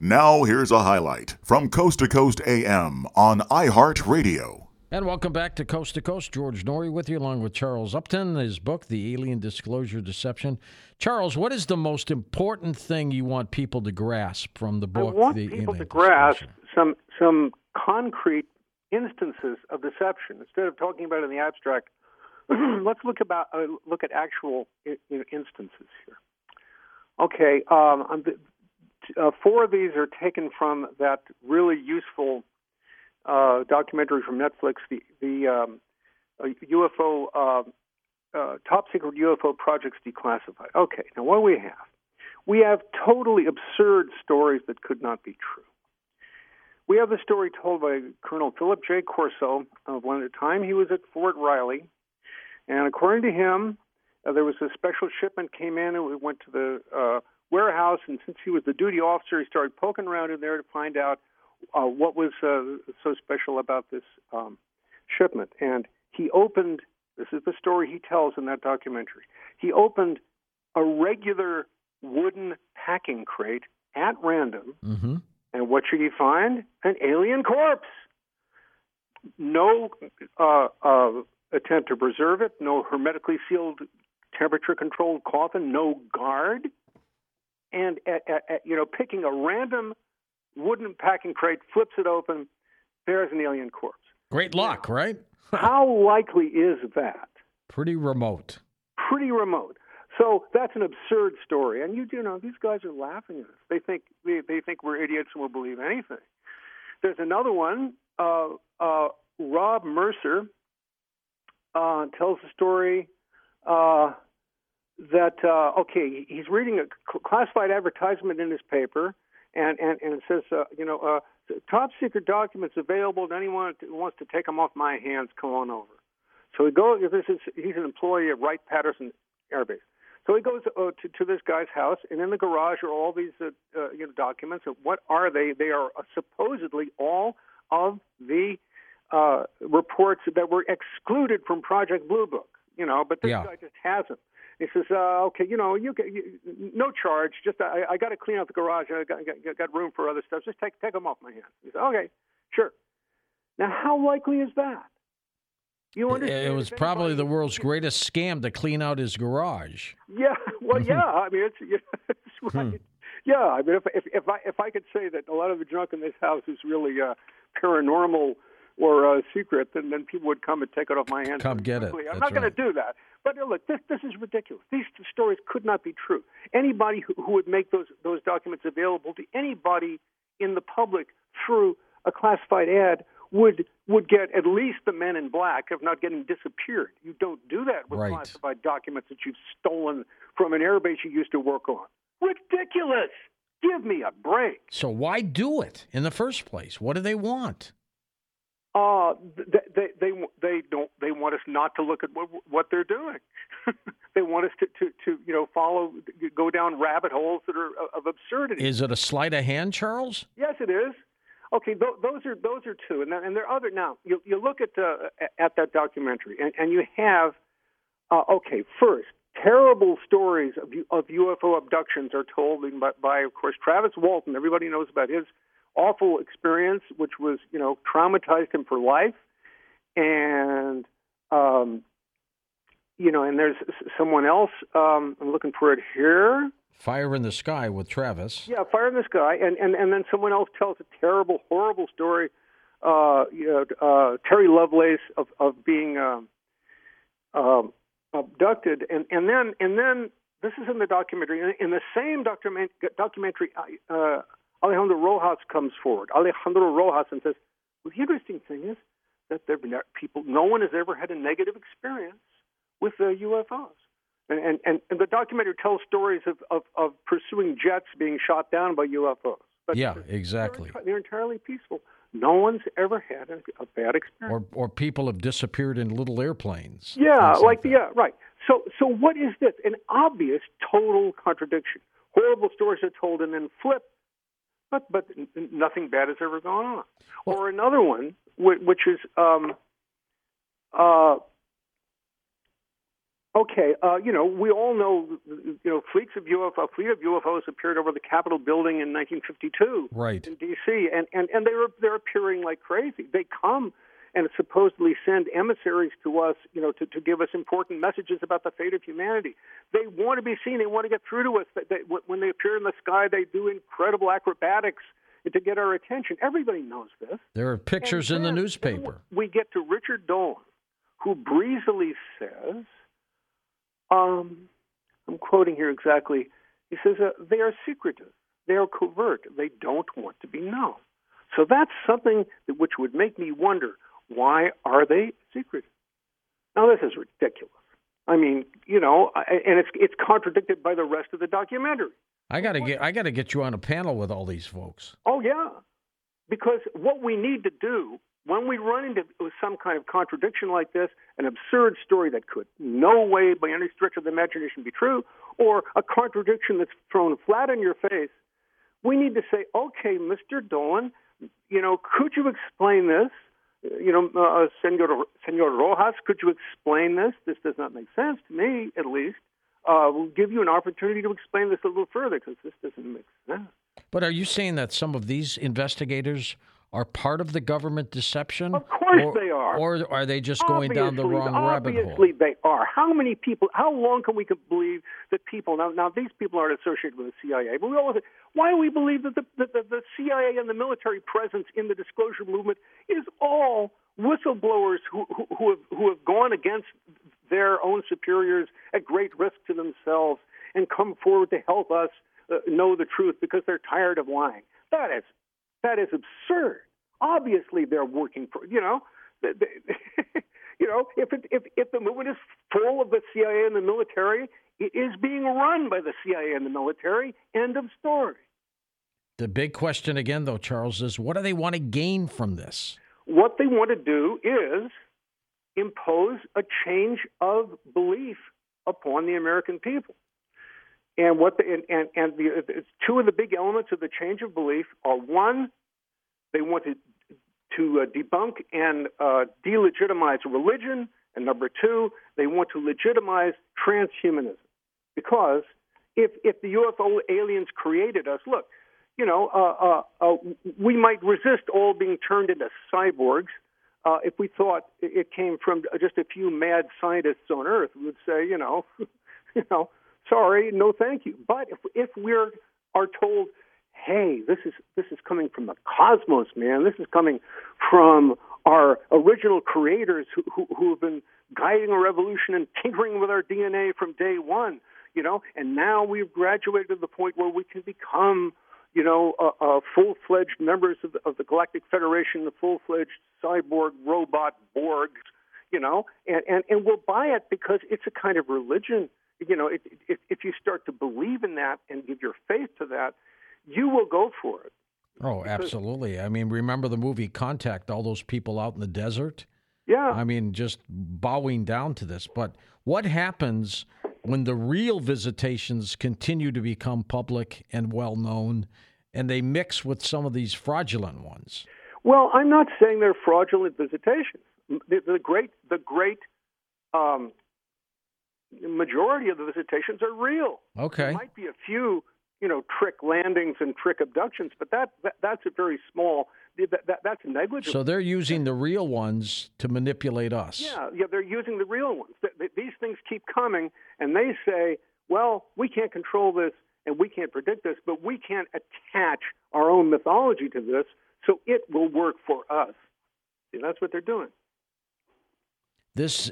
Now, here's a highlight from Coast to Coast AM on iHeartRadio. And welcome back to Coast to Coast. George Noory with you, along with Charles Upton. His book, The Alien Disclosure Deception. Charles, what is the most important thing you want people to grasp from the book? I want the people Alien to grasp Disclosure? some some concrete instances of deception instead of talking about it in the abstract. let's look about uh, look at actual I- I- instances here. Okay, um, I'm- uh, four of these are taken from that really useful uh, documentary from Netflix, the the um, UFO uh, uh, top secret UFO projects declassified. Okay, now what do we have? We have totally absurd stories that could not be true. We have the story told by Colonel Philip J. Corso of when at the time he was at Fort Riley, and according to him, uh, there was a special shipment came in and it went to the warehouse, and since he was the duty officer, he started poking around in there to find out uh, what was uh, so special about this um, shipment. And he opened. This is the story he tells in that documentary. He opened a regular wooden packing crate at random, Mm-hmm. and what should he find? An alien corpse. No uh, uh, attempt to preserve it. No hermetically sealed, temperature-controlled coffin. No guard. And at, at, at, you know, picking a random wooden packing crate, flips it open. There's an alien corpse. Great luck, right? How likely is that? Pretty remote. Pretty remote. So that's an absurd story, and you do know these guys are laughing at us. They think they, they think we're idiots and will believe anything. There's another one. Uh, uh, Rob Mercer uh, tells a story uh, that uh, okay, he's reading a classified advertisement in his paper, and and, and it says uh, you know uh, top secret documents available to anyone who wants to take them off my hands. Come on over. So he goes. This is he's an employee at Wright Patterson Air Base. So he goes uh, to, to this guy's house, and in the garage are all these uh, uh, you know documents. And what are they? They are uh, supposedly all of the uh, reports that were excluded from Project Blue Book. You know, but this Yeah. guy just has them. He says, uh, "Okay, you know, you, get, you no charge. Just I, I got to clean out the garage. I got, got got room for other stuff. Just take take them off my hands." He said, "Okay, sure." Now, how likely is that? You understand? it was probably the world's greatest scam to clean out his garage. Yeah, well, yeah. I mean, it's, it's right. Hmm. Yeah, I mean, if if if I if I could say that a lot of the junk in this house is really uh, paranormal or uh, secret, then then people would come and take it off my hands. Come get it. I'm That's not going to do that. But uh, look, this this is ridiculous. These stories could not be true. Anybody who, who would make those those documents available to anybody in the public through a classified ad would would get at least the men in black, if not getting disappeared. You don't do that with Right. classified documents that you've stolen from an airbase you used to work on. Ridiculous! Give me a break. So why do it in the first place? What do they want? Uh, they, they they they don't they want us not to look at what what they're doing. they want us to, to to you know follow go down rabbit holes that are of absurdity. Is it a sleight of hand, Charles? Yes, it is. Okay, th- those are those are two, and then, and there are other. Now you you look at uh, at that documentary, and, and you have uh, okay. First, terrible stories of of UFO abductions are told by, by, of course, Travis Walton. Everybody knows about his awful experience, which was you know traumatized him for life, and um, you know, and there's someone else. Um, I'm looking for it here. Fire in the Sky with Travis. Yeah, fire in the sky, and and and then someone else tells a terrible, horrible story. Uh, you know, uh, Terry Lovelace of of being um, um, abducted, and and then and then this is in the documentary. In, in the same document, documentary, uh, Alejandro Rojas comes forward. Alejandro Rojas and says, "Well, the interesting thing is that there have been people. No one has ever had a negative experience with uh, UFOs." And, and, and, the documentary tells stories of, of, of pursuing jets being shot down by UFOs. But Yeah, they're, exactly. enti- they're entirely peaceful. No one's ever had a, a bad experience. Or or people have disappeared in little airplanes. yeah, like that. yeah, right. So so what is this? An obvious total contradiction. Horrible stories are told and then flip, but but nothing bad has ever gone on. Or another one, whi- which is um, uh, Okay, uh, you know, we all know, you know, fleets of UFO, fleet of UFOs appeared over the Capitol building in 1952, right in D.C., and and and they were they're appearing like crazy. They come and supposedly send emissaries to us, you know, to, to give us important messages about the fate of humanity. They want to be seen. They want to get through to us. They, they, when they appear in the sky, they do incredible acrobatics to get our attention. Everybody knows this. There are pictures in the newspaper. We get to Richard Dolan, who breezily says, um, I'm quoting here exactly. He says uh, they are secretive, they are covert, they don't want to be known. So that's something that, which would make me wonder why are they secret? Now this is ridiculous. I mean, you know, and it's it's contradicted by the rest of the documentary. I gotta get I gotta get you on a panel with all these folks. Oh yeah, because what we need to do when we run into some kind of contradiction like this, an absurd story that could no way by any stretch of the imagination be true, or a contradiction that's thrown flat in your face, we need to say, okay, Mr. Dolan, you know, could you explain this? You know, uh, Senor, Senor Rojas, could you explain this? This does not make sense to me, at least. Uh, we'll give you an opportunity to explain this a little further because this doesn't make sense. But are you saying that some of these investigators are part of the government deception? Of course or, they are. Or are they just going obviously, down the wrong rabbit hole? Obviously they are. How many people, how long can we believe that people, now, now these people aren't associated with the CIA, but we always why do we believe that the, the, the CIA and the military presence in the disclosure movement is all whistleblowers who, who, who, have, who have gone against their own superiors at great risk to themselves and come forward to help us uh, know the truth because they're tired of lying. That is that is absurd. Obviously, they're working for you know, they, they, you know, if it, if if the movement is full of the CIA and the military, it is being run by the CIA and the military. End of story. The big question again, though, Charles, is what do they want to gain from this? What they want to do is impose a change of belief upon the American people. And what the, and and, and the, two of the big elements of the change of belief are one, they want to to uh, debunk and uh, delegitimize religion, and number two, they want to legitimize transhumanism, because if if the UFO aliens created us, look, you know, uh, uh, uh, we might resist all being turned into cyborgs. Uh, if we thought it came from just a few mad scientists on Earth, we would say, you know, you know, sorry, no thank you. But if if we're are told, hey, this is this is coming from the cosmos, man. This is coming from our original creators who who, who have been guiding a revolution and tinkering with our DNA from day one, you know. And now we've graduated to the point where we can become, you know, uh, uh, full-fledged members of the, of the Galactic Federation, the full-fledged cyborg robot Borgs, you know, and, and and we'll buy it because it's a kind of religion you know, if, if, if you start to believe in that and give your faith to that, you will go for it. Oh, absolutely. I mean, remember the movie Contact, all those people out in the desert? Yeah. I mean, just bowing down to this. But what happens when the real visitations continue to become public and well known and they mix with some of these fraudulent ones? Well, I'm not saying they're fraudulent visitations. The, the great, the great um, majority of the visitations are real. Okay. There might be a few, you know, trick landings and trick abductions, but that, that that's a very small. That, that, that's negligible. So they're using the real ones to manipulate us. Yeah, yeah, they're using the real ones. These things keep coming, and they say, "Well, we can't control this, and we can't predict this, but we can attach our own mythology to this, so it will work for us." See, that's what they're doing. This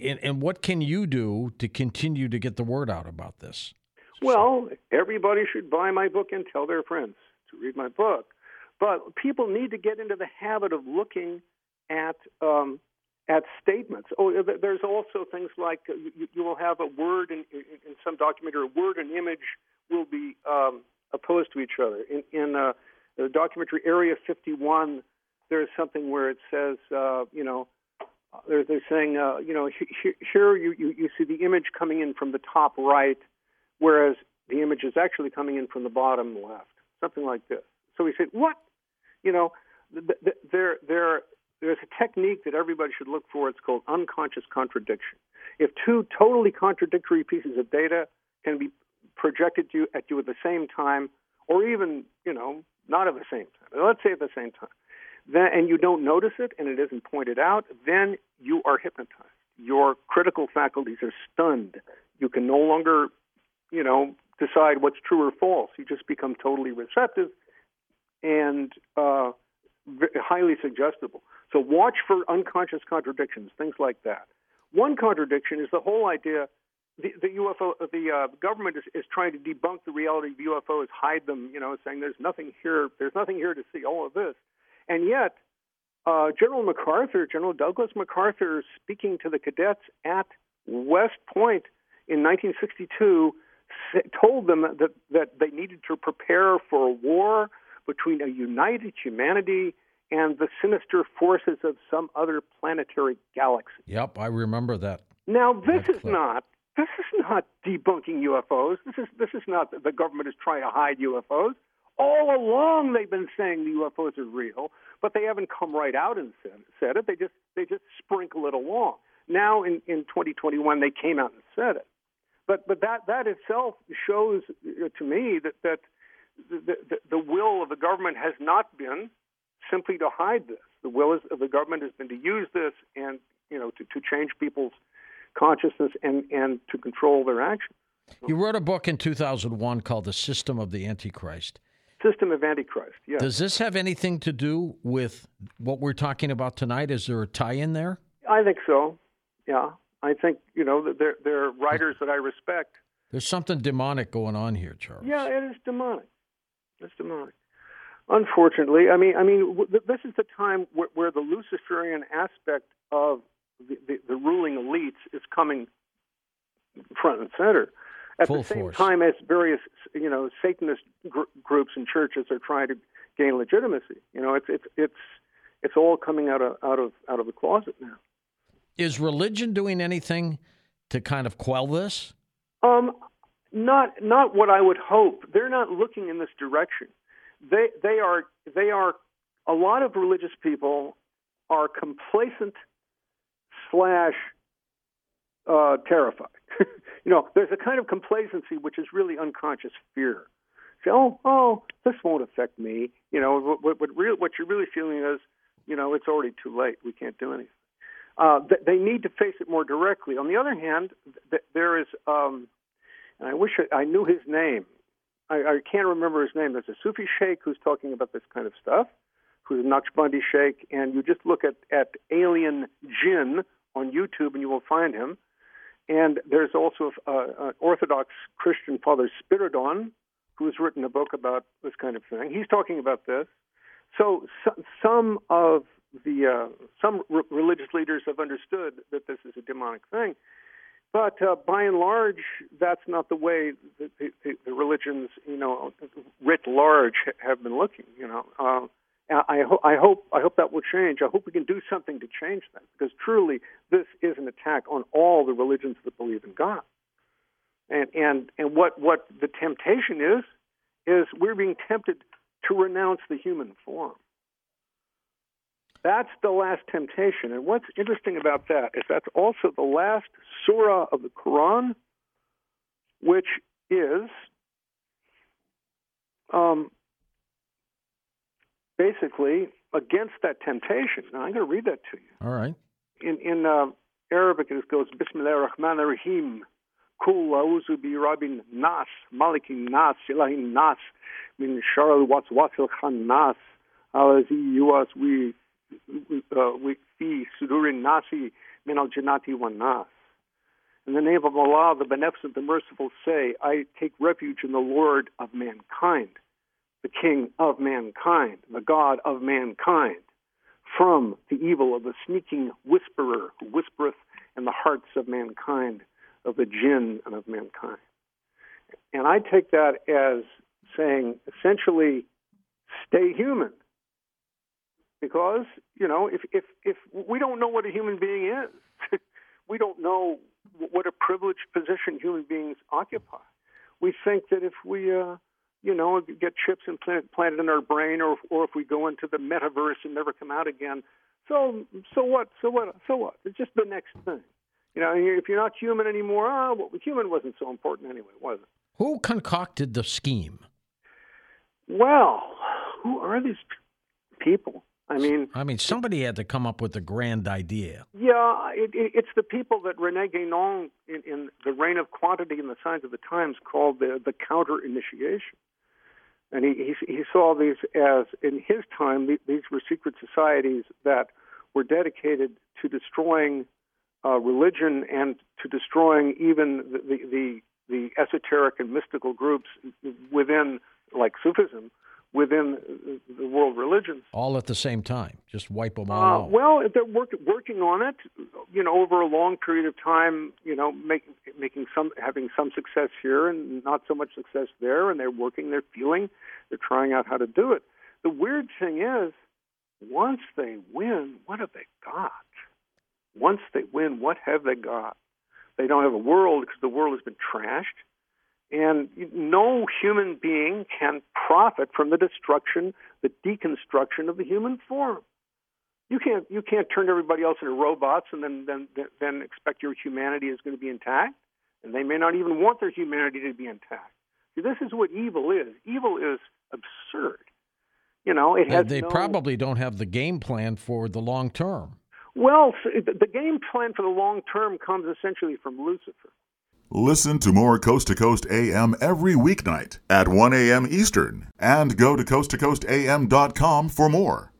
and, and what can you do to continue to get the word out about this? Well, everybody should buy my book and tell their friends to read my book. But people need to get into the habit of looking at um, at statements. Oh, there's also things like uh, you, you will have a word in, in, some document, or a word and image will be um, opposed to each other. In, in uh, the documentary Area 51, there's something where it says, uh, you know, they're, they're saying, uh, you know, here you, you, you see the image coming in from the top right, whereas the image is actually coming in from the bottom left, something like this. So we say, what? You know, there, there, there's a technique that everybody should look for. It's called unconscious contradiction. If two totally contradictory pieces of data can be projected you, at you at the same time, or even, you know, not at the same time, let's say at the same time, then, and you don't notice it and it isn't pointed out, then you are hypnotized. Your critical faculties are stunned. You can no longer, you know, decide what's true or false. You just become totally receptive and uh, highly suggestible. So watch for unconscious contradictions, things like that. One contradiction is the whole idea the, the UFO, the uh, government is, is trying to debunk the reality of UFOs, hide them, you know, saying there's nothing here, there's nothing here to see all of this, and yet uh, General MacArthur, General Douglas MacArthur, speaking to the cadets at West Point in 1962, told them that that they needed to prepare for a war between a united humanity and the sinister forces of some other planetary galaxy. Yep, I remember that. Now, this is not this is not debunking UFOs. This is this is not the government is trying to hide UFOs. All along, they've been saying the UFOs are real, but they haven't come right out and said, said it. They just they just sprinkle it along. Now, in, in 2021, they came out and said it. But but that that itself shows uh, to me that that the, the, the will of the government has not been simply to hide this. The will of the government has been to use this and you know to, to change people's consciousness and, and to control their actions. You wrote a book in 2001 called The System of the Antichrist. System of Antichrist. Does this have anything to do with what we're talking about tonight? Is there a tie in there? I think so, yeah. I think, you know, they're, they're writers that I respect. There's something demonic going on here, Charles. Yeah, it is demonic. It's demonic. Unfortunately, I mean, I mean, this is the time where, where the Luciferian aspect of the, the, the ruling elites is coming front and center. At Full the same force. time as various, you know, Satanist gr- groups and churches are trying to gain legitimacy. You know, it's it's it's it's all coming out of out of out of the closet now. Is religion doing anything to kind of quell this? Um, not not what I would hope. They're not looking in this direction. They they are they are a lot of religious people are complacent slash uh, terrified. You know, there's a kind of complacency which is really unconscious fear. Say, oh, oh, this won't affect me. You know, what, what, what, real, what you're really feeling is, you know, it's already too late. We can't do anything. Uh, they need to face it more directly. On the other hand, th- there is, um, and I wish I, I knew his name. I, I can't remember his name. There's a Sufi sheikh who's talking about this kind of stuff, who's a Naqshbandi sheikh, and you just look at, at Alien Jinn on YouTube and you will find him. And there's also an Orthodox Christian Father Spiridon, who's written a book about this kind of thing. He's talking about this. So, so some of the uh, some r- religious leaders have understood that this is a demonic thing, but uh, by and large, that's not the way the, the, the religions, you know, writ large, have been looking. You know, uh, I, ho- I hope I hope that will change. I hope we can do something to change that because truly this is an attack on all the religions that believe in God. And and and what what the temptation is is we're being tempted to renounce the human form. That's the last temptation. And what's interesting about that is that's also the last surah of the Quran, which is um, basically against that temptation. Now, I'm going to read that to you. All right. In, in uh, Arabic, it goes, Bismillah ar-Rahman ar-Rahim. Kul a'udhu bi rabbin nas, malikin nas, ilahin nas, min shar al-waswas al-khannas, alazi yuwas we uh, we fi sudurin nasi min al-janati wan nas. In the name of Allah, the Beneficent, the Merciful, say, I take refuge in the Lord of mankind the King of mankind, the God of mankind, from the evil of the sneaking whisperer who whispereth in the hearts of mankind, of the jinn and of mankind. And I take that as saying essentially, stay human. Because, you know, if, if, if we don't know what a human being is, we don't know what a privileged position human beings occupy. We think that if we, uh, you know, get chips implanted, in our brain, or or if we go into the metaverse and never come out again. So so what? So what? So what? It's just the next thing. You know, if you're not human anymore, oh, well, human wasn't so important anyway, was it? Who concocted the scheme? Well, who are these people? I mean, I mean, somebody had to come up with a grand idea. Yeah, it, it, it's the people that Rene Guénon in, in The Reign of Quantity and the Signs of the Times called the, the counter initiation. And he, he, he saw these as, in his time, these were secret societies that were dedicated to destroying uh, religion and to destroying even the, the, the, the esoteric and mystical groups within, like Sufism, within the world religions. All at the same time, just wipe them all uh, out. Well, they're work, working on it, you know, over a long period of time. You know, making making some having some success here and not so much success there, and they're working, they're feeling, they're trying out how to do it. The weird thing is, once they win, what have they got? Once they win, what have they got? They don't have a world because the world has been trashed and no human being can profit from the destruction, the deconstruction of the human form. You can't you can't turn everybody else into robots and then then then expect your humanity is going to be intact. And they may not even want their humanity to be intact. See, this is what evil is. Evil is absurd. You know, it has. They, no, probably don't have the game plan for the long term. Well, the game plan for the long term comes essentially from Lucifer. Listen to more Coast to Coast AM every weeknight at 1 a.m. Eastern and go to coasttocoastam.com for more.